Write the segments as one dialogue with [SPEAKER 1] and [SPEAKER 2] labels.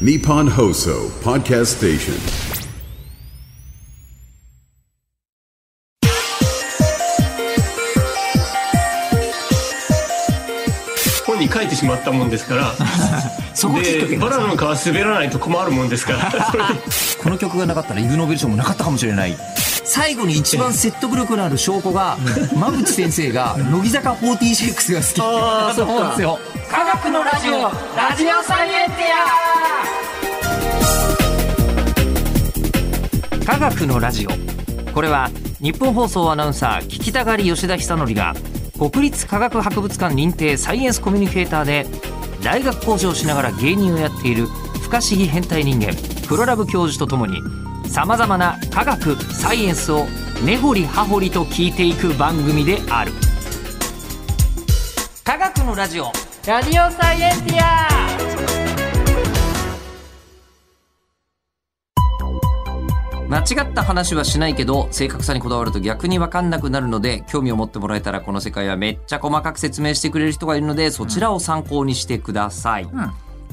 [SPEAKER 1] Nippon Hoso Podcast Station.
[SPEAKER 2] 本に書いてしまったもんですから。
[SPEAKER 3] そこ
[SPEAKER 2] でバラの皮滑らないと困るもんですから。
[SPEAKER 3] この曲がなかったらイグ・ノーベル賞もなかったかもしれない最後に一番説得力のある証拠が馬淵先生が乃木坂46が好き。だと思うんですよ。科学のラジオラジオサイエンティア。科学のラジオ。これは日本放送アナウンサー聞きたがり吉田久典が国立科学博物館認定サイエンスコミュニケーターで大学講師をしながら芸人をやっている不可思議変態人間プロラブ教授とともにさまざまな科学サイエンスを根掘り葉掘りと聞いていく番組である。科学のラジオラジオサイエンティア。間違った話はしないけど正確さにこだわると逆に分かんなくなるので興味を持ってもらえたらこの世界はめっちゃ細かく説明してくれる人がいるのでそちらを参考にしてください。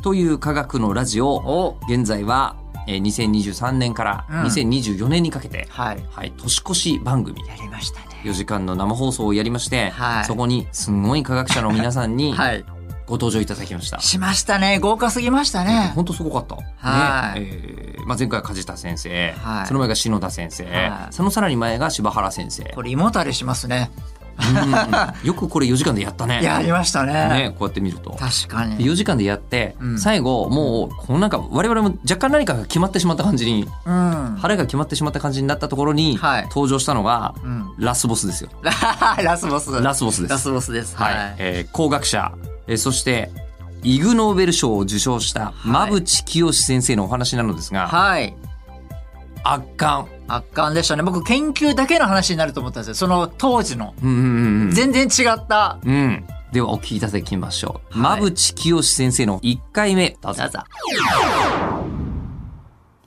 [SPEAKER 3] という科学のラジオ現在はえー2023年から
[SPEAKER 4] うん
[SPEAKER 3] 2024年にかけて、
[SPEAKER 4] はい。
[SPEAKER 3] はい、年越し番組
[SPEAKER 4] やりましたね。
[SPEAKER 3] 4時間の生放送をやりまして、
[SPEAKER 4] はい
[SPEAKER 3] そこにすごい科学者の皆さんに
[SPEAKER 4] はい。
[SPEAKER 3] ご登場いただきました。
[SPEAKER 4] しましたね。豪華すぎましたね。
[SPEAKER 3] 本当すごかった。
[SPEAKER 4] はい
[SPEAKER 3] ねえーまあ、前回は梶田先生、
[SPEAKER 4] はい
[SPEAKER 3] その前が篠田先生、
[SPEAKER 4] はい
[SPEAKER 3] そのさらに前が柴原先生。
[SPEAKER 4] これ胃もたれしますね。
[SPEAKER 3] うんよくこれ4時間でやったね。
[SPEAKER 4] やりましたね。
[SPEAKER 3] ね、こうやって見ると。
[SPEAKER 4] 確か
[SPEAKER 3] で
[SPEAKER 4] に。
[SPEAKER 3] 4時間でやって、
[SPEAKER 4] うん
[SPEAKER 3] 最後もうこのなんか我々も若干何かが決まってしまった感じに
[SPEAKER 4] うん。
[SPEAKER 3] 腹が決まってしまった感じになったところに
[SPEAKER 4] はい
[SPEAKER 3] 登場したのが、
[SPEAKER 4] うん。
[SPEAKER 3] ラスボスですよ。
[SPEAKER 4] ラスボス。
[SPEAKER 3] ラスボスです
[SPEAKER 4] ラスボスです。
[SPEAKER 3] はい、
[SPEAKER 4] はい。
[SPEAKER 3] えー工学者、えーそしてイグ・ノーベル賞を受賞した馬淵清先生のお話なのですが、
[SPEAKER 4] はい。
[SPEAKER 3] 圧巻。
[SPEAKER 4] 圧巻でしたね。僕、研究だけの話になると思ったんですよ。その当時の。
[SPEAKER 3] うんうんうんうん。
[SPEAKER 4] 全然違った。
[SPEAKER 3] うん。ではお聞きいただきましょう。
[SPEAKER 4] はい
[SPEAKER 3] 馬淵清先生の1回目。どうぞ
[SPEAKER 4] どうぞ。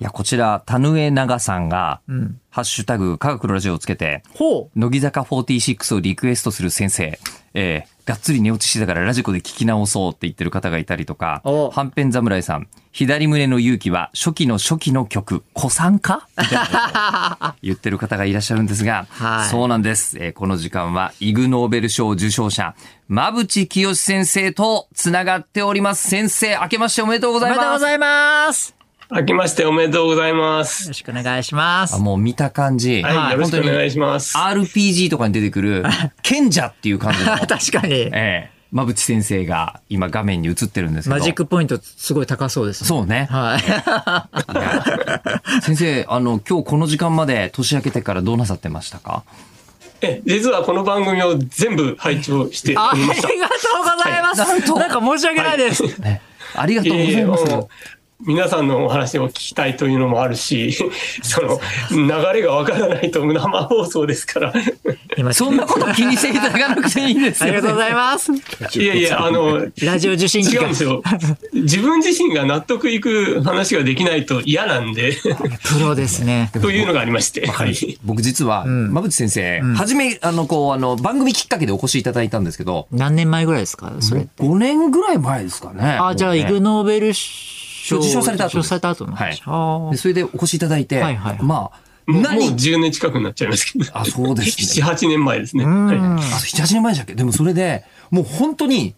[SPEAKER 3] いや、こちら、田上長さんが、
[SPEAKER 4] うん。
[SPEAKER 3] ハッシュタグ科学のラジオをつけて、
[SPEAKER 4] ほう。
[SPEAKER 3] 乃木坂46をリクエストする先生、えー、がっつり寝落ちしてたからラジコで聞き直そうって言ってる方がいたりとか
[SPEAKER 4] お、
[SPEAKER 3] はんぺん侍さん、左胸の勇気は初期の初期の曲、古参か？みたいな言ってる方がいらっしゃるんですが、
[SPEAKER 4] はい
[SPEAKER 3] そうなんです。えーこの時間は、イグ・ノーベル賞受賞者、馬淵清先生とつながっております。先生、明けましておめでとうご
[SPEAKER 4] お
[SPEAKER 3] ざいます。
[SPEAKER 4] めでとうございます。
[SPEAKER 2] 明けましておめでとうございま
[SPEAKER 4] よ
[SPEAKER 2] す
[SPEAKER 4] ろ。しくお願いします
[SPEAKER 3] あ。もう見た感じ、
[SPEAKER 2] はい、よろしくお願い
[SPEAKER 3] し
[SPEAKER 2] します。
[SPEAKER 3] RPG とかに出てくる、賢者っていう感じの。
[SPEAKER 4] 確かに。
[SPEAKER 3] ええ馬淵先生が今画面に映ってるんですけど。
[SPEAKER 4] マジックポイントすごい高そうですね。
[SPEAKER 3] そうね。
[SPEAKER 4] はい。
[SPEAKER 3] 先生、あの、今日この時間まで年明けてからどうなさってましたか？
[SPEAKER 2] え、実はこの番組を全部拝聴して
[SPEAKER 4] あ
[SPEAKER 2] おりました。
[SPEAKER 4] りがとうございます。
[SPEAKER 3] なんと
[SPEAKER 4] なんか申し訳ないです。
[SPEAKER 3] ねありがとうござい
[SPEAKER 2] ええ
[SPEAKER 3] ます。
[SPEAKER 2] もう皆さんのお話を聞きたいというのもあるし、その流れがわからないと生放送ですから。
[SPEAKER 4] 今
[SPEAKER 3] そんなこと気にしていただかなくていいんですよ、
[SPEAKER 4] ありがとうございます。
[SPEAKER 2] いやいや、あの、
[SPEAKER 4] ラジオ受信機が
[SPEAKER 2] 違うんですよ。自分自身が納得いく話ができないと嫌なんで、
[SPEAKER 4] プロですね。
[SPEAKER 2] というのがありまして。はい。
[SPEAKER 3] 僕実は、
[SPEAKER 4] ん
[SPEAKER 3] 馬淵先生、初め、あの、こう、あの、番組きっかけでお越しいただいたんですけど、
[SPEAKER 4] 何年前ぐらいですかそれ。
[SPEAKER 3] 5年ぐらい前ですかね。
[SPEAKER 4] あ、じゃあ、イグノーベル賞
[SPEAKER 3] 受賞された後
[SPEAKER 4] された後の
[SPEAKER 3] はい。それでお越しいただいて、
[SPEAKER 4] はいはい
[SPEAKER 3] まあ、
[SPEAKER 2] もうもう
[SPEAKER 3] 何
[SPEAKER 2] 10年近くになっちゃいますけど。
[SPEAKER 3] あそうですね。
[SPEAKER 2] 7、8年前ですね。はい。
[SPEAKER 3] あ、7、8年前でしたっけ？でもそれで、もう本当に、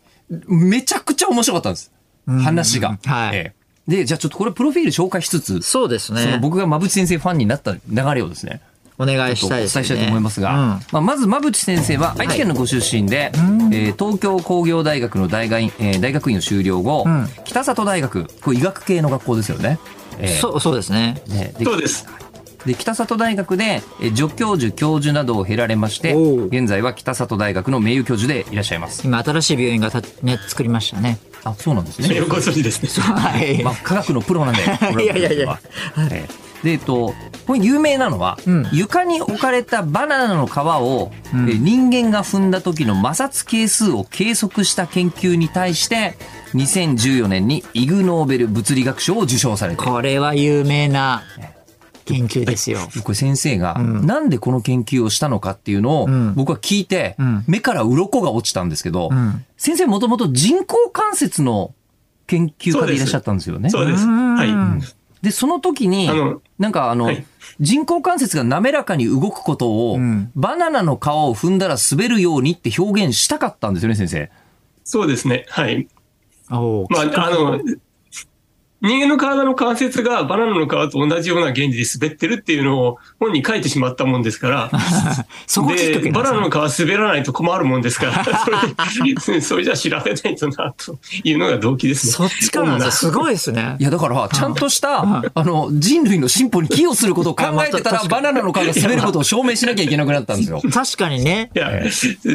[SPEAKER 3] めちゃくちゃ面白かったんです。話が。
[SPEAKER 4] はい。
[SPEAKER 3] ええ。で、じゃあちょっとこれプロフィール紹介しつつ、
[SPEAKER 4] そうです
[SPEAKER 3] その
[SPEAKER 4] ね。
[SPEAKER 3] 僕が馬淵先生ファンになった流れをですね、
[SPEAKER 4] お願いしたいですね。
[SPEAKER 3] したいと思いますが、
[SPEAKER 4] うん
[SPEAKER 3] まあ、まず馬淵先生は愛知県のご出身で、えー東京工業大学の大学院,、えー大学院を修了後、
[SPEAKER 4] ん
[SPEAKER 3] 北里大学、これ医学系の学校ですよね。えー
[SPEAKER 4] そう、そうですね。
[SPEAKER 3] ねで
[SPEAKER 2] そうです。
[SPEAKER 3] で北里大学でえー助教授教授などを経られまして
[SPEAKER 4] おう
[SPEAKER 3] 現在は北里大学の名誉教授でいらっしゃいます
[SPEAKER 4] 今、新しい病院がた、ね、作りましたね。
[SPEAKER 3] あそうなんですね。
[SPEAKER 2] よご存知ですね。
[SPEAKER 4] はい。
[SPEAKER 3] まあ科学のプロなんで
[SPEAKER 4] いやいやいや。
[SPEAKER 3] えーでえっとこれ有名なのは、
[SPEAKER 4] うん。
[SPEAKER 3] 床に置かれたバナナの皮を、えー人間が踏んだ時の摩擦係数を計測した研究に対して2014年にイグ・ノーベル物理学賞を受賞されて
[SPEAKER 4] これは有名な研究ですよ。
[SPEAKER 3] これ先生が、なんでこの研究をしたのかっていうのを、
[SPEAKER 4] ん
[SPEAKER 3] 僕は聞いて、
[SPEAKER 4] ん
[SPEAKER 3] 目から鱗が落ちたんですけど、
[SPEAKER 4] ん
[SPEAKER 3] 先生もともと人工関節の研究家でいらっしゃったんですよね。
[SPEAKER 2] そうです。
[SPEAKER 4] うん
[SPEAKER 2] はい。
[SPEAKER 3] で、その時になんかあの、
[SPEAKER 2] はい
[SPEAKER 3] 人工関節が滑らかに動くことを、
[SPEAKER 4] ん
[SPEAKER 3] バナナの皮を踏んだら滑るようにって表現したかったんですよね、先生。
[SPEAKER 2] そうですね。はい。まあ、あの、人間の体の関節がバナナの皮と同じような原理で滑ってるっていうのを本に書いてしまったもんですから、で、バナナの皮滑らないと困るもんですから、それ それじゃ調べないとな、というのが動機ですね。
[SPEAKER 4] そっちからな。すごいですね
[SPEAKER 3] い。や、だから、ちゃんとした、あの、人類の進歩に寄与することを考えてたら、バナナの皮が滑ることを証明しなきゃいけなくなったんですよ。
[SPEAKER 4] 確かにね。
[SPEAKER 2] いや、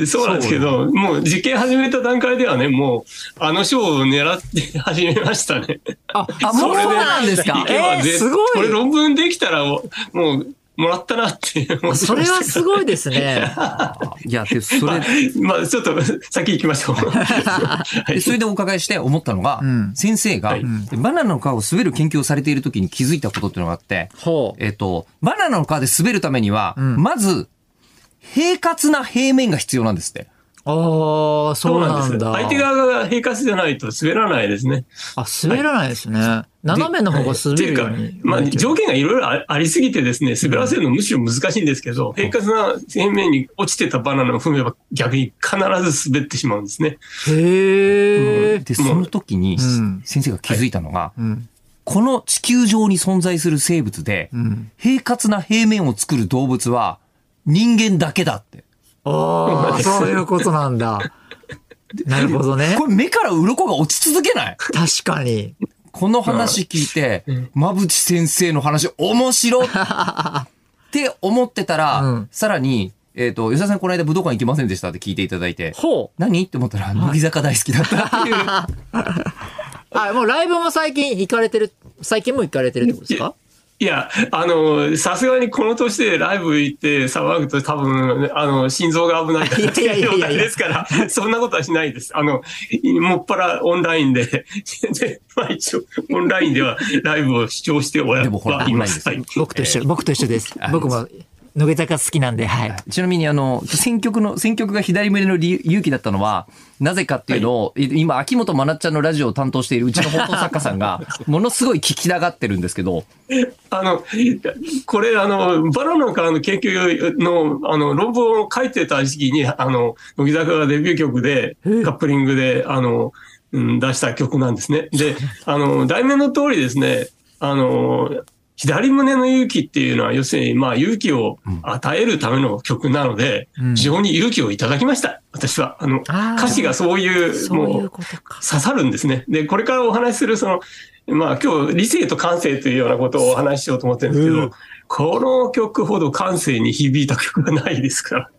[SPEAKER 2] そうなんですけど、もう実験始めた段階ではね、もう、あの賞を狙って始めましたね。
[SPEAKER 4] あ、
[SPEAKER 3] あもうそうなんですか？
[SPEAKER 4] えー
[SPEAKER 2] ぜ
[SPEAKER 4] すごい
[SPEAKER 2] これ論文できたらもう、もう、もらったなって
[SPEAKER 4] それはすごいですね。
[SPEAKER 3] いや、で、そ
[SPEAKER 2] まあ
[SPEAKER 3] れ、、
[SPEAKER 2] まあ、ちょっと先行きましょう。はい
[SPEAKER 3] でそれでお伺いして思ったのが、
[SPEAKER 4] ん
[SPEAKER 3] 先生が、
[SPEAKER 2] はい
[SPEAKER 3] バナナの皮を滑る研究をされている時に気づいたことっていうのがあって、
[SPEAKER 4] ほう。
[SPEAKER 3] えっと、バナナの皮で滑るためには、
[SPEAKER 4] ん
[SPEAKER 3] まず、平滑な平面が必要なんですって。
[SPEAKER 4] ああ、そうなんだ。
[SPEAKER 2] 相手側が平滑じゃないと滑らないですね。
[SPEAKER 4] あ、滑らないですね。斜めの方が滑るように
[SPEAKER 2] っていうか。、まあ、条件がいろいろあありすぎてですね、滑らせるのむしろ難しいんですけど、平滑な平面に落ちてたバナナを踏めば逆に必ず滑ってしまうんですね。
[SPEAKER 4] へえ。
[SPEAKER 3] で、その時に
[SPEAKER 4] うん
[SPEAKER 3] 先生が気づいたのが、
[SPEAKER 4] うん。
[SPEAKER 3] この地球上に存在する生物で、
[SPEAKER 4] うん。
[SPEAKER 3] 平滑な平面を作る動物は人間だけだって。
[SPEAKER 4] ああ、そういうことなんだ。なるほどね
[SPEAKER 3] こ。れ目から鱗が落ち続けない？
[SPEAKER 4] 確かに。
[SPEAKER 3] この話聞いて、馬淵先生の話面白っって思ってたら、
[SPEAKER 4] うん
[SPEAKER 3] さらに、えっ、と、吉田さんこの間武道館行けませんでしたって聞いていただいて、
[SPEAKER 4] ほう。
[SPEAKER 3] 何？って思ったら、乃木坂大好きだったっていう。
[SPEAKER 4] あ、もうライブも最近行かれてる、最近も行かれてるってことですか？
[SPEAKER 2] いや、あの、さすがにこの年でライブ行って騒ぐと多分、あの、心臓が危ない状態ですから、そんなことはしないです。あの、もっぱらオンラインで、でまあ一応、オンラインではライブを視聴しては
[SPEAKER 3] でもほら
[SPEAKER 2] はいます。
[SPEAKER 3] オンライン
[SPEAKER 2] はい。
[SPEAKER 4] 僕と一緒、僕と一緒です。僕も、乃木坂好きなんで、はい。
[SPEAKER 3] ちなみに、あの、選曲の、選曲が左胸の理由勇気だったのは、なぜかっていうのを、い今、秋元真夏ちゃんのラジオを担当しているうちの放送作家さんが、ものすごい聞きたがってるんですけど、
[SPEAKER 2] あの、これ、あの、バナナの皮の研究の、あの、論文を書いてた時期に、あの、乃木坂がデビュー曲で、カップリングで、あの、うん出した曲なんですね。で、あの、題名の通りですね、あの、左胸の勇気っていうのは、要するに、まあ、勇気を与えるための曲なので、
[SPEAKER 4] うん
[SPEAKER 2] 非常に勇気をいただきました。私は。あの、歌詞がそういう、もう。刺さるんですね。で、これからお話しする、その、まあ今日理性と感性というようなことをお話ししようと思ってるんですけど、
[SPEAKER 4] うん
[SPEAKER 2] この曲ほど感性に響いた曲がないですから、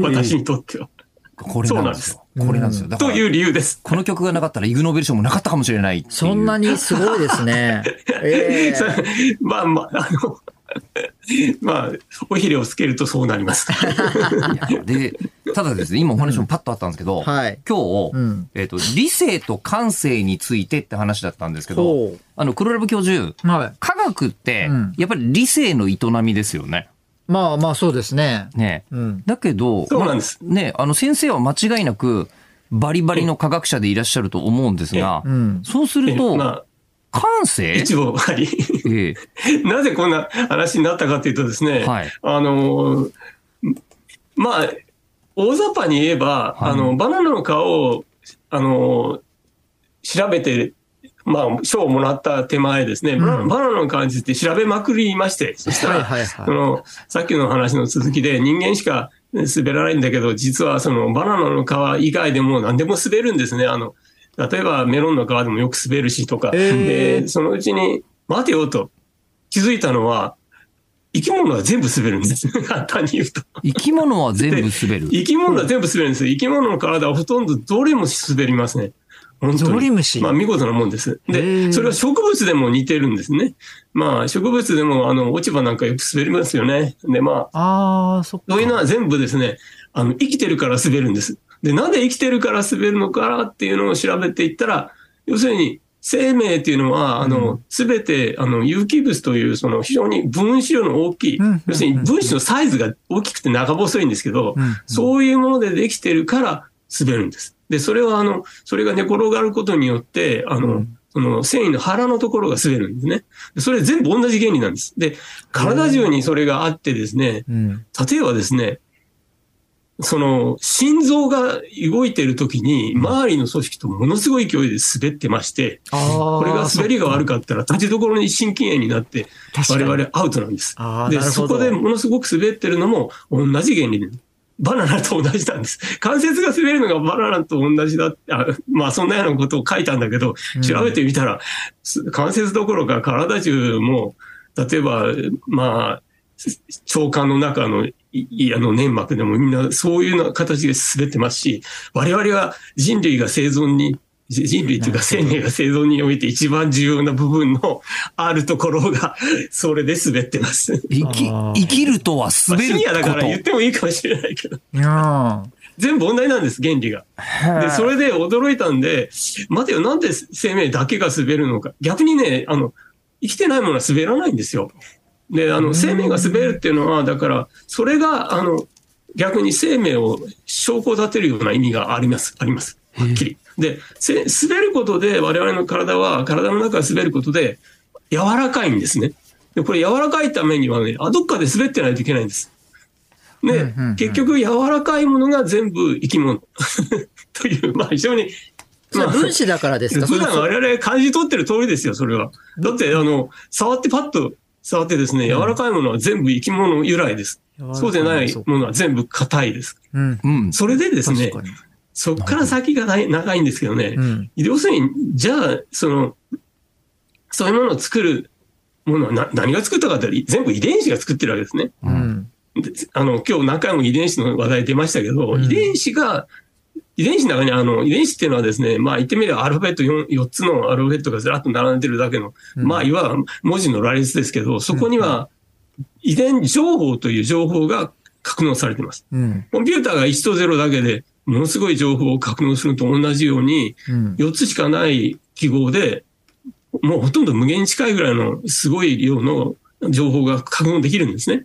[SPEAKER 2] 私にとっては。
[SPEAKER 3] これなんですよ。これなんですよ。
[SPEAKER 2] という理由です。
[SPEAKER 3] この曲がなかったらイグノーベル賞もなかったかもしれない
[SPEAKER 4] そんなにすごいですね。ええ
[SPEAKER 2] さまあまあ、あの、まあ、おひれをつけるとそうなります。
[SPEAKER 3] で、ただですね、今お話もパッとあったんですけど、
[SPEAKER 4] はい
[SPEAKER 3] 今日、
[SPEAKER 4] うん
[SPEAKER 3] えっ、と、理性と感性についてって話だったんですけどあの、黒ラブ教授、
[SPEAKER 4] はい。
[SPEAKER 3] 科学って
[SPEAKER 4] うん、
[SPEAKER 3] やっぱり理性の営みですよね。
[SPEAKER 4] まあまあそうですね。
[SPEAKER 3] ね。
[SPEAKER 4] うん。
[SPEAKER 3] だけど、
[SPEAKER 2] そうなんです
[SPEAKER 3] まあね、あの、先生は間違いなく、バリバリの科学者でいらっしゃると思うんですが
[SPEAKER 4] う、ん。
[SPEAKER 3] そうすると、
[SPEAKER 2] ま
[SPEAKER 3] 感
[SPEAKER 2] あ、
[SPEAKER 3] 性？
[SPEAKER 2] 一応、はい。
[SPEAKER 3] ええ
[SPEAKER 2] なぜこんな話になったかというとですね、
[SPEAKER 3] はい
[SPEAKER 2] あの、まあ、大雑把に言えば、
[SPEAKER 3] はい
[SPEAKER 2] あの、バナナの皮を、あの、調べて、まあ、賞をもらった手前ですね、バナバナナの皮について調べまくりまして、そしたら、
[SPEAKER 4] はいはいはい
[SPEAKER 2] その、さっきの話の続きで人間しか滑らないんだけど、実はそのバナナの皮以外でも何でも滑るんですね。あの、例えばメロンの皮でもよく滑るしとか。
[SPEAKER 4] へー
[SPEAKER 2] で、そのうちに、待てよと気づいたのは、生き物は全部滑るんです。簡単に言うと。
[SPEAKER 3] 生き物は全部滑る。
[SPEAKER 2] 生き物は全部滑るんです。生き物の体はほとんどどれも滑りますね。本当に。
[SPEAKER 4] ゾリムシ
[SPEAKER 2] まあ見事なもんです。で、それは植物でも似てるんですね。まあ植物でもあの落ち葉なんかよく滑りますよね。で、まあ、
[SPEAKER 4] ああ、そ。
[SPEAKER 2] そういうのは全部ですね、あの、生きてるから滑るんです。で、なんで生きてるから滑るのかっていうのを調べていったら、要するに、生命っていうのは、あの、すべて、あの、有機物という、その、非常に分子量の大きい
[SPEAKER 4] うん、
[SPEAKER 2] 要するに分子のサイズが大きくて長細いんですけど
[SPEAKER 4] うん、
[SPEAKER 2] そういうものでできてるから滑るんです。で、それは、あの、それが寝転がることによって、あの、この繊維の腹のところが滑るんですね。それ全部同じ原理なんです。で、体中にそれがあってですね、
[SPEAKER 4] うん。
[SPEAKER 2] 例えばですね、その、心臓が動いてる時に、周りの組織とものすごい勢いで滑ってまして。これが滑りが悪
[SPEAKER 4] か
[SPEAKER 2] かったら、立ちどころに心筋炎になって、我々アウトなんです。で、そこでものすごく滑ってるのも同じ原理で。バナナと同じなんです。関節が滑るのがバナナと同じだあまあそんなようなことを書いたんだけど、調べてみたら、す関節どころか体中も、例えば、まあ、腸管の中のいいあの粘膜でもみんなそういうような形で滑ってますし、我々は人類が生存に、じ人類というか生命が生存において一番重要な部分のあるところが、それで滑ってます。
[SPEAKER 3] 生き生きるとは
[SPEAKER 2] まあ、
[SPEAKER 3] 滑る
[SPEAKER 2] シニアだから言っ
[SPEAKER 3] こ
[SPEAKER 2] てもいいかもしれないけど、
[SPEAKER 4] うん。
[SPEAKER 2] 全部同じなんです、原理が。で、それで驚いたんで、待てよ、なんで生命だけが滑るのか。逆にね、あの、生きてないものは滑らないんですよ。で、あの、生命が滑るっていうのは、だから、それが、あの、逆に生命を証拠立てるような意味があります、あります。はっきり。で、せ滑ることで、我々の体は、体の中が滑ることで、柔らかいんですね。で、これ柔らかいためにはね、あ、どっかで滑ってないといけないんです。で、
[SPEAKER 4] うんうんうん
[SPEAKER 2] 結局柔らかいものが全部生き物 という、まあ非常に、
[SPEAKER 4] それは分子だからですか？
[SPEAKER 2] 普段我々感じ取ってる通りですよ、それは。だって、あの、触ってパッと触ってですね、柔らかいものは全部生き物由来です。そうじゃないものは全部硬いです。
[SPEAKER 4] うん。
[SPEAKER 3] うん。
[SPEAKER 2] それでですね。そっから先がない長いんですけどね、
[SPEAKER 4] うん。
[SPEAKER 2] 要するに、じゃあ、その、そういうものを作るものはな何が作ったかって全部遺伝子が作ってるわけですね。
[SPEAKER 4] うん。
[SPEAKER 2] であの、今日何回も遺伝子の話題出ましたけど、
[SPEAKER 4] うん
[SPEAKER 2] 遺伝子が、遺伝子の中にあの、遺伝子っていうのはですね、まあ言ってみればアルファベット 4, 4つのアルファベットがずらっと並んでるだけの、
[SPEAKER 4] うん
[SPEAKER 2] まあいわば文字の羅列ですけど、そこには遺伝情報という情報が格納されています。
[SPEAKER 4] うん。
[SPEAKER 2] コンピューターが1と0だけでものすごい情報を格納するのと同じように、
[SPEAKER 4] うん。
[SPEAKER 2] 4つしかない記号で、もうほとんど無限に近いぐらいのすごい量の情報が格納できるんですね。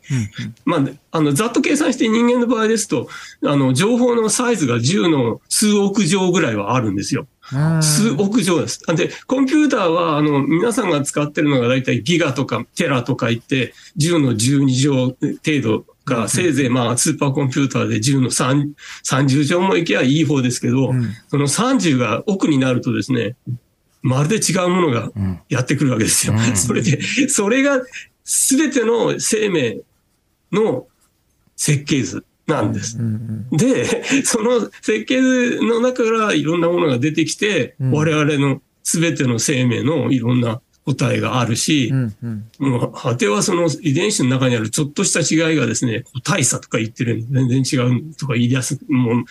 [SPEAKER 2] まあ、あの、ざっと計算して人間の場合ですと、あの、情報のサイズが10の数億乗ぐらいはあるんですよ。
[SPEAKER 4] うん。
[SPEAKER 2] 数億乗です。で、コンピューターは、あの、皆さんが使ってるのがだいたいギガとかテラとか言って、10の12乗程度が、せいぜいまあ、スーパーコンピューターで10の3 30乗もいけばいい方ですけど、
[SPEAKER 4] うん
[SPEAKER 2] その30が億になるとですね、まるで違うものがやってくるわけですよ。
[SPEAKER 3] うん
[SPEAKER 2] それで、それが全ての生命の設計図なんです。
[SPEAKER 4] うん。
[SPEAKER 2] で、その設計図の中からいろんなものが出てきて、
[SPEAKER 4] うん
[SPEAKER 2] 我々の全ての生命のいろんな答えがあるし
[SPEAKER 4] う、ん。うん。
[SPEAKER 2] もう果てはその遺伝子の中にあるちょっとした違いがですね、個体差とか言ってる全然違うとか言い出す、も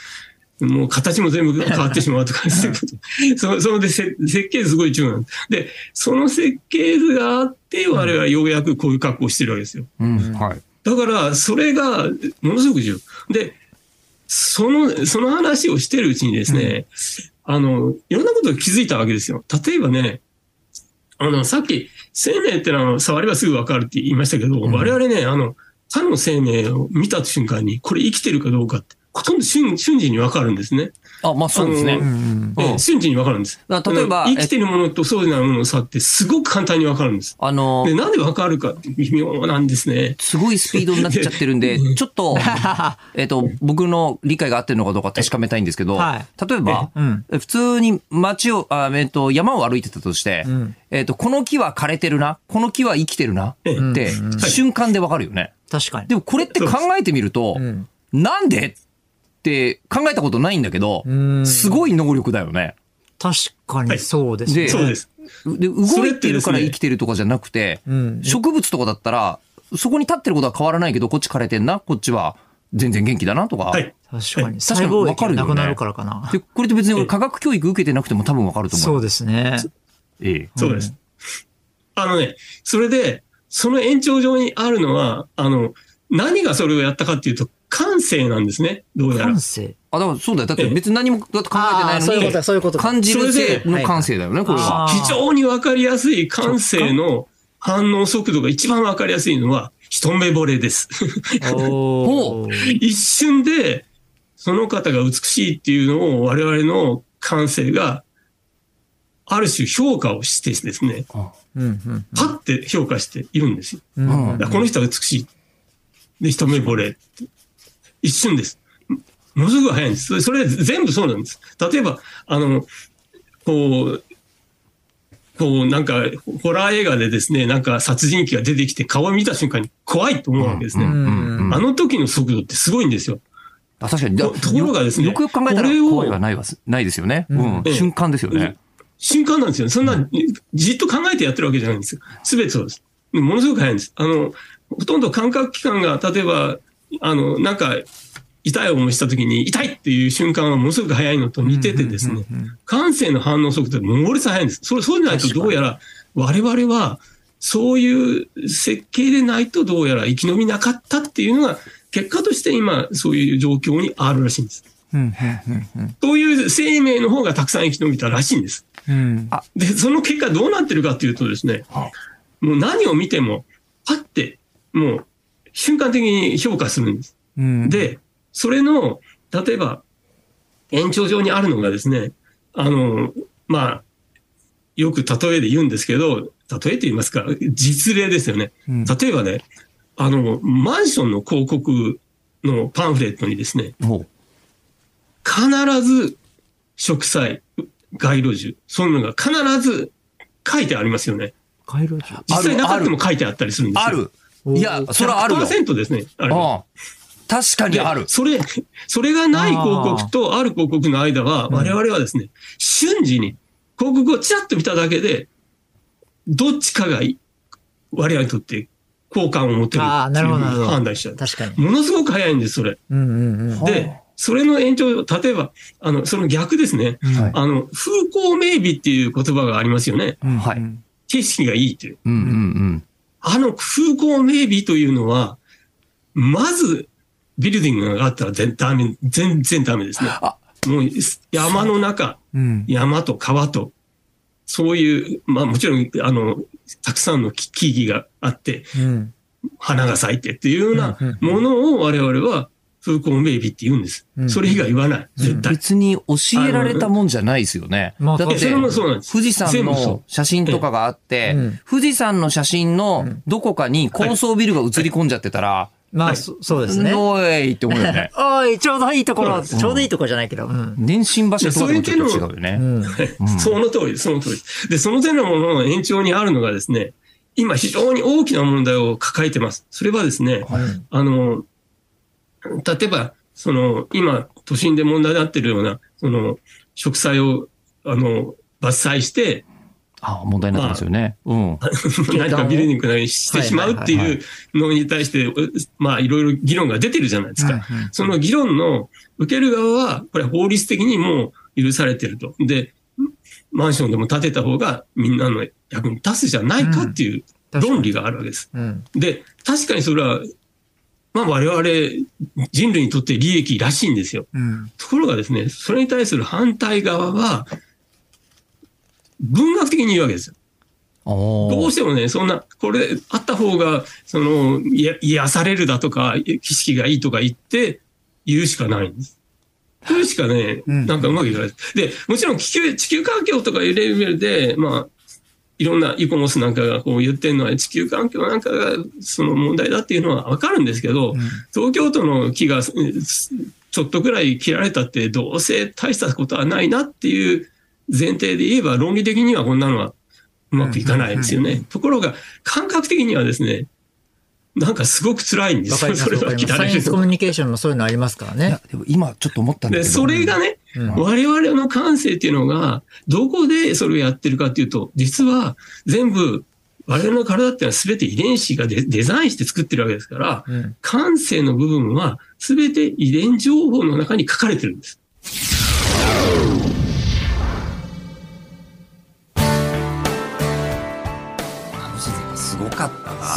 [SPEAKER 2] う、もう形も全部変わってしまうとかですけど、そそのでせ設計図すごい重要なんです。で、その設計図があって、我々はようやくこういう格好をしてるわけですよ。
[SPEAKER 3] うん。はい。
[SPEAKER 2] だから、それがものすごく重要。で、その、その話をしてるうちにですね、あの、いろんなことを気づいたわけですよ。例えばね、あの、さっき、生命ってのは触ればすぐわかるって言いましたけど、我々ね、あの、他の生命を見た瞬間に、これ生きてるかどうかって、ほとんど瞬瞬時にわかるんですね。
[SPEAKER 3] あ、まあそうですね。
[SPEAKER 4] うん。
[SPEAKER 2] 瞬時にわかるんです。
[SPEAKER 3] 例えば
[SPEAKER 2] 生きてるものとそうじゃないものの差ってすごく簡単にわかるんです。
[SPEAKER 3] あの
[SPEAKER 2] で、、なんでわかるかって微妙なんですね。
[SPEAKER 3] すごいスピードになっちゃってるんで、ちょっと、えっと、僕の理解が合ってるのかどうか確かめたいんですけど、
[SPEAKER 4] はい
[SPEAKER 3] 例えば、
[SPEAKER 4] うん。
[SPEAKER 3] 普通に街を、あえっと、山を歩いてたとして、
[SPEAKER 4] うん
[SPEAKER 3] えっと、この木は枯れてるな、この木は生きてるな、っ
[SPEAKER 2] ええ
[SPEAKER 3] て、瞬間でわかるよね。
[SPEAKER 4] 確かに。
[SPEAKER 3] でもこれって考えてみると、
[SPEAKER 4] うん。
[SPEAKER 3] なんでって考えたことないんだけど、
[SPEAKER 4] うん
[SPEAKER 3] すごい能力だよね。
[SPEAKER 4] 確かにそうですね。
[SPEAKER 3] で
[SPEAKER 2] そうです。
[SPEAKER 3] で動いてるから生きてるとかじゃなくて、
[SPEAKER 4] うん
[SPEAKER 3] 植物とかだったら、そこに立ってることは変わらないけど、こっち枯れてんな、こっちは全然元気だなとか。
[SPEAKER 2] はい。
[SPEAKER 4] 確かに。
[SPEAKER 3] 確か
[SPEAKER 4] 細
[SPEAKER 3] に
[SPEAKER 4] 胞液が
[SPEAKER 3] わかるよね
[SPEAKER 4] なくなるからかな。
[SPEAKER 3] で、これって別に科学教育受けてなくても多分わかると思う。
[SPEAKER 4] そうですね。
[SPEAKER 3] ええ。
[SPEAKER 2] そうです。あのね、それで、その延長上にあるのは、あの、何がそれをやったかっていうと、感性なんですね、どうやら
[SPEAKER 4] 感。性。
[SPEAKER 3] あ、だからそうだよ。だって別に何もだって考えてないのに
[SPEAKER 4] そういうことだ、そういうことだ
[SPEAKER 3] 感じる性の感性だよね、これは。
[SPEAKER 2] 非常にわかりやすい感性の反応速度が一番わかりやすいのは、一目惚れです。一瞬で、その方が美しいっていうのを我々の感性がある種評価をしてですね、
[SPEAKER 4] うんうん
[SPEAKER 2] パッて評価しているんですよ。この人は美しい。で、一目惚れ。一瞬です。ものすごく早いんです。それ全部そうなんです。例えば、あの、こう、こうなんか、ホラー映画でですね、なんか殺人鬼が出てきて顔を見た瞬間に怖いと思うわけですね。あの時の速度ってすごいんですよ。
[SPEAKER 3] あ確かに。
[SPEAKER 2] とところがですね
[SPEAKER 3] よくよく考えたら怖いはないわないですよね。うん。
[SPEAKER 2] ええ
[SPEAKER 3] 瞬間ですよね。
[SPEAKER 2] 瞬間なんですよ。そんな、じっと考えてやってるわけじゃないんですよ。すべてそうです。でものすごく早いんです。あの、ほとんど感覚器官が、例えば、あの、なんか、痛い思いした時に、痛いっていう瞬間はものすごく早いのと似ててですね、感性の反応速度って猛烈早いんです。それ、そうでないとどうやら、我々は、そういう設計でないとどうやら生き延びなかったっていうのが、結果として今、そういう状況にあるらしいんです。
[SPEAKER 4] うん
[SPEAKER 2] そういう生命の方がたくさん生き延びたらしいんです。
[SPEAKER 4] うん
[SPEAKER 2] で、その結果どうなってるかっていうとですね、もう何を見ても、パッて、もう瞬間的に評価するんです。
[SPEAKER 4] うん
[SPEAKER 2] で、それの、例えば、延長上にあるのがですね、あの、まあ、よく例えで言うんですけど、例えて言いますか、実例ですよね。
[SPEAKER 4] うん
[SPEAKER 2] 例えばね、あの、マンションの広告のパンフレットにですね、
[SPEAKER 3] も
[SPEAKER 2] 必ず植栽、街路樹、そういうのが必ず書いてありますよね。
[SPEAKER 4] 街路樹
[SPEAKER 2] 実際なかったも書いてあったりするん
[SPEAKER 3] う、
[SPEAKER 2] ですよ。
[SPEAKER 3] ある。いや、それはあるよ。
[SPEAKER 2] 100%ですね。あれ
[SPEAKER 3] 確かにある
[SPEAKER 2] で。それ、それがない広告とある広告の間は、我々はですね、瞬時に広告をちらっと見ただけで、どっちかがい我々にとって好感を持てるっていう
[SPEAKER 4] なるほどなるほど
[SPEAKER 2] 判断しちゃう。
[SPEAKER 4] 確かに。
[SPEAKER 2] ものすごく早いんです、それ。
[SPEAKER 4] うんうんうん。
[SPEAKER 2] で、それの延長、例えば、あの、その逆ですね。
[SPEAKER 3] はい
[SPEAKER 2] あの、風光明媚っていう言葉がありますよね。
[SPEAKER 4] うん
[SPEAKER 3] はい
[SPEAKER 2] 景色がいいっていう。
[SPEAKER 3] うんうんうん。
[SPEAKER 2] あの風光明媚というのは、まず、ビルディングがあったら全ダメ、全然ダメですね。
[SPEAKER 3] あ
[SPEAKER 2] もう山の中、
[SPEAKER 4] うん。
[SPEAKER 2] 山と川と、そういう、まあもちろん、あの、たくさんの木木々があって、
[SPEAKER 4] うん。
[SPEAKER 2] 花が咲いてっていうようなものを我々は風光明媚って言うんです
[SPEAKER 4] う。ん
[SPEAKER 2] それ以外言わない。絶対。
[SPEAKER 3] 別に教えられたもんじゃないですよね。
[SPEAKER 4] まあ
[SPEAKER 3] だって
[SPEAKER 2] えそれ、もそうなんです。
[SPEAKER 3] 富士山の写真とかがあって
[SPEAKER 4] うん、
[SPEAKER 3] 富士山の写真のどこかに高層ビルが映り込んじゃってたら、
[SPEAKER 4] まあ、
[SPEAKER 2] はい
[SPEAKER 4] そそうですね。
[SPEAKER 3] おいって思うよね。
[SPEAKER 4] おい、ちょうどいいところ、ちょうどいいところじゃないけど。うん。
[SPEAKER 3] 電信柱とかともちょっと違うよ
[SPEAKER 4] う
[SPEAKER 3] ね。
[SPEAKER 4] ん。
[SPEAKER 2] その通りです、その通りでその手のものの延長にあるのがですね、今非常に大きな問題を抱えてます。それはですね、あの、例えば、その、今、都心で問題になっているような、その、植栽を、あの、伐採して、
[SPEAKER 3] あ問題になってますよね。うん。
[SPEAKER 2] 何かビルディングなりしてしまうって
[SPEAKER 3] はい
[SPEAKER 2] うのに対して、まあ、いろいろ議論が出てるじゃないですか。
[SPEAKER 4] うんうん
[SPEAKER 2] その議論の受ける側は、これは法律的にもう許されてると。で、マンションでも建てた方がみんなの役に立つじゃないかっていう論理があるわけです。
[SPEAKER 4] うん。
[SPEAKER 2] で、確かにそれは、まあ我々人類にとって利益らしいんですよ。
[SPEAKER 4] うん。
[SPEAKER 2] ところがですね、それに対する反対側は、文学的に言うわけですよ。ど
[SPEAKER 3] ど
[SPEAKER 2] うしてもね、そんな、これあった方が、その、癒されるだとか、景色がいいとか言って、言うしかないんです。それしかね、
[SPEAKER 4] うん
[SPEAKER 2] なんかうまくいかない。で、もちろん地球、地球環境とかいうレベルで、まあ、いろんなイコモスなんかがこう言ってるのは地球環境なんかがその問題だっていうのはわかるんですけど、東京都の木がうんちょっとぐらい切られたってどうせ大したことはないなっていう前提で言えば論理的にはこんなのはうまくいかないですよね。ところが感覚的にはですね、なんかすごく辛いんですよ。それは
[SPEAKER 4] サイエンスコミュニケーションのそういうのありますからね。
[SPEAKER 3] でも今ちょっと思ったんだけ
[SPEAKER 2] で、
[SPEAKER 3] ど。
[SPEAKER 2] それがね、
[SPEAKER 4] うん
[SPEAKER 2] 我々の感性っていうのが、どこでそれをやってるかっていうと、実は全部、我々の体っていうのは全て遺伝子がデデザインして作ってるわけですから、
[SPEAKER 4] うん。
[SPEAKER 2] 感性の部分は全て遺伝情報の中に書かれてるんです。
[SPEAKER 3] す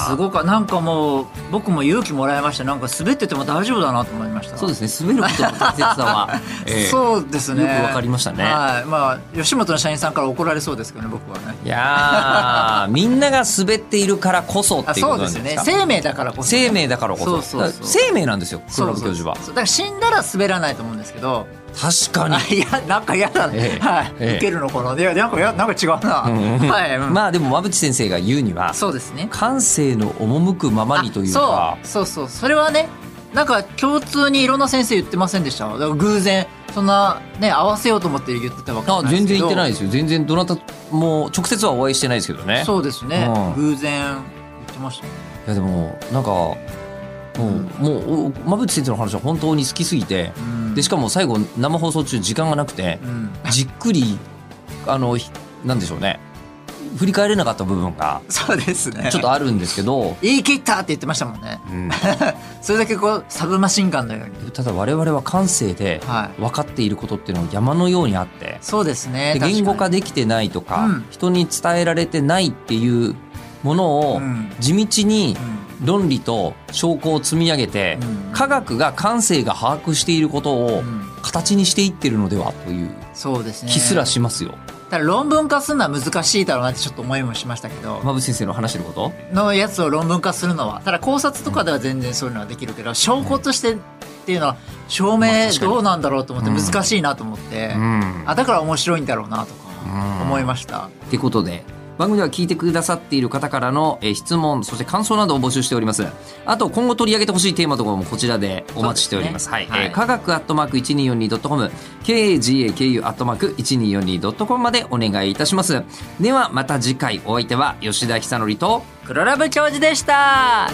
[SPEAKER 4] すごか、なんかもう、僕も勇気もらいました。なんか滑ってても大丈夫だなと思いました。
[SPEAKER 3] そうですね。滑ることの大切さは、ええ
[SPEAKER 4] そうですね。
[SPEAKER 3] よくわかりましたね
[SPEAKER 4] はい。まあ、吉本の社員さんから怒られそうですけどね、僕はね。
[SPEAKER 3] いやー、みんなが滑っているからこそって
[SPEAKER 4] あ
[SPEAKER 3] いうこ
[SPEAKER 4] そうですね
[SPEAKER 3] とですか。。
[SPEAKER 4] 生命だからこそ。
[SPEAKER 3] 生命だからこそ。生命なんですよ、黒
[SPEAKER 4] そうそう
[SPEAKER 3] 部教授は。
[SPEAKER 4] だから死んだら滑らないと思うんですけど、
[SPEAKER 3] 確かに
[SPEAKER 4] あ いやなんか嫌だね、
[SPEAKER 3] ええ
[SPEAKER 4] はい、
[SPEAKER 3] ええ
[SPEAKER 4] 受けるのかないやなんかやなんか違うな、はい、うん
[SPEAKER 3] まあでも馬淵先生が言うには
[SPEAKER 4] そうですね
[SPEAKER 3] 感性の赴くままにというか
[SPEAKER 4] あそうそう。それはねなんか共通にいろんな先生言ってませんでした？だから偶然そんなね合わせようと思って言ってたわけ
[SPEAKER 3] あ
[SPEAKER 4] ないですけど。
[SPEAKER 3] 全然言ってないですよ。全然どなたも直接はお会いしてないですけどね。
[SPEAKER 4] そうですね、
[SPEAKER 3] うん。
[SPEAKER 4] 偶然言ってましたね。
[SPEAKER 3] いやでもなんかもう、もうお馬淵先生の話は本当に好きすぎて、
[SPEAKER 4] うん。
[SPEAKER 3] でしかも最後生放送中時間がなくて
[SPEAKER 4] う、ん。
[SPEAKER 3] じっくりあのひなんでしょうね振り返れなかった部分が
[SPEAKER 4] そうですね。
[SPEAKER 3] ちょっとあるんですけど、
[SPEAKER 4] 言い切ったって言ってましたもんね。
[SPEAKER 3] うん。
[SPEAKER 4] それだけこうサブマシンガンのように。
[SPEAKER 3] ただ我々は感性で
[SPEAKER 4] はい。
[SPEAKER 3] 分かっていることっていうのは山のようにあって、
[SPEAKER 4] そうですね
[SPEAKER 3] 言語化できてないとか、
[SPEAKER 4] うん。
[SPEAKER 3] 人に伝えられてないっていうものを
[SPEAKER 4] うん。
[SPEAKER 3] 地道に
[SPEAKER 4] う
[SPEAKER 3] 論理と証拠を積み上げて、
[SPEAKER 4] うん。
[SPEAKER 3] 科学が感性が把握していることを形にしていってるのではという
[SPEAKER 4] そうですね。
[SPEAKER 3] 気すらしますよ。
[SPEAKER 4] ただ論文化するのは難しいだろうなってちょっと思いもしましたけど。
[SPEAKER 3] 馬渕先生の話してること？
[SPEAKER 4] のやつを論文化するのはただ考察とかでは全然そういうのはできるけど証拠としてっていうのは証
[SPEAKER 3] まあ
[SPEAKER 4] 明どうなんだろうと思って
[SPEAKER 3] うん
[SPEAKER 4] 難しいなと思って、
[SPEAKER 3] ん。
[SPEAKER 4] あだから面白いんだろうなとか
[SPEAKER 3] うん
[SPEAKER 4] 思いました、
[SPEAKER 3] ってことで番組では聞いてくださっている方からのえー質問そして感想などを募集しております。あと今後取り上げてほしいテーマとかもこちらでお待ちしております。
[SPEAKER 4] すね。はい。
[SPEAKER 3] えー科学アットマーク 1242.com kagaku アットマーク 1242.com までお願いいたします。ではまた次回お相手は吉田久典と
[SPEAKER 4] 黒ラブ教授でした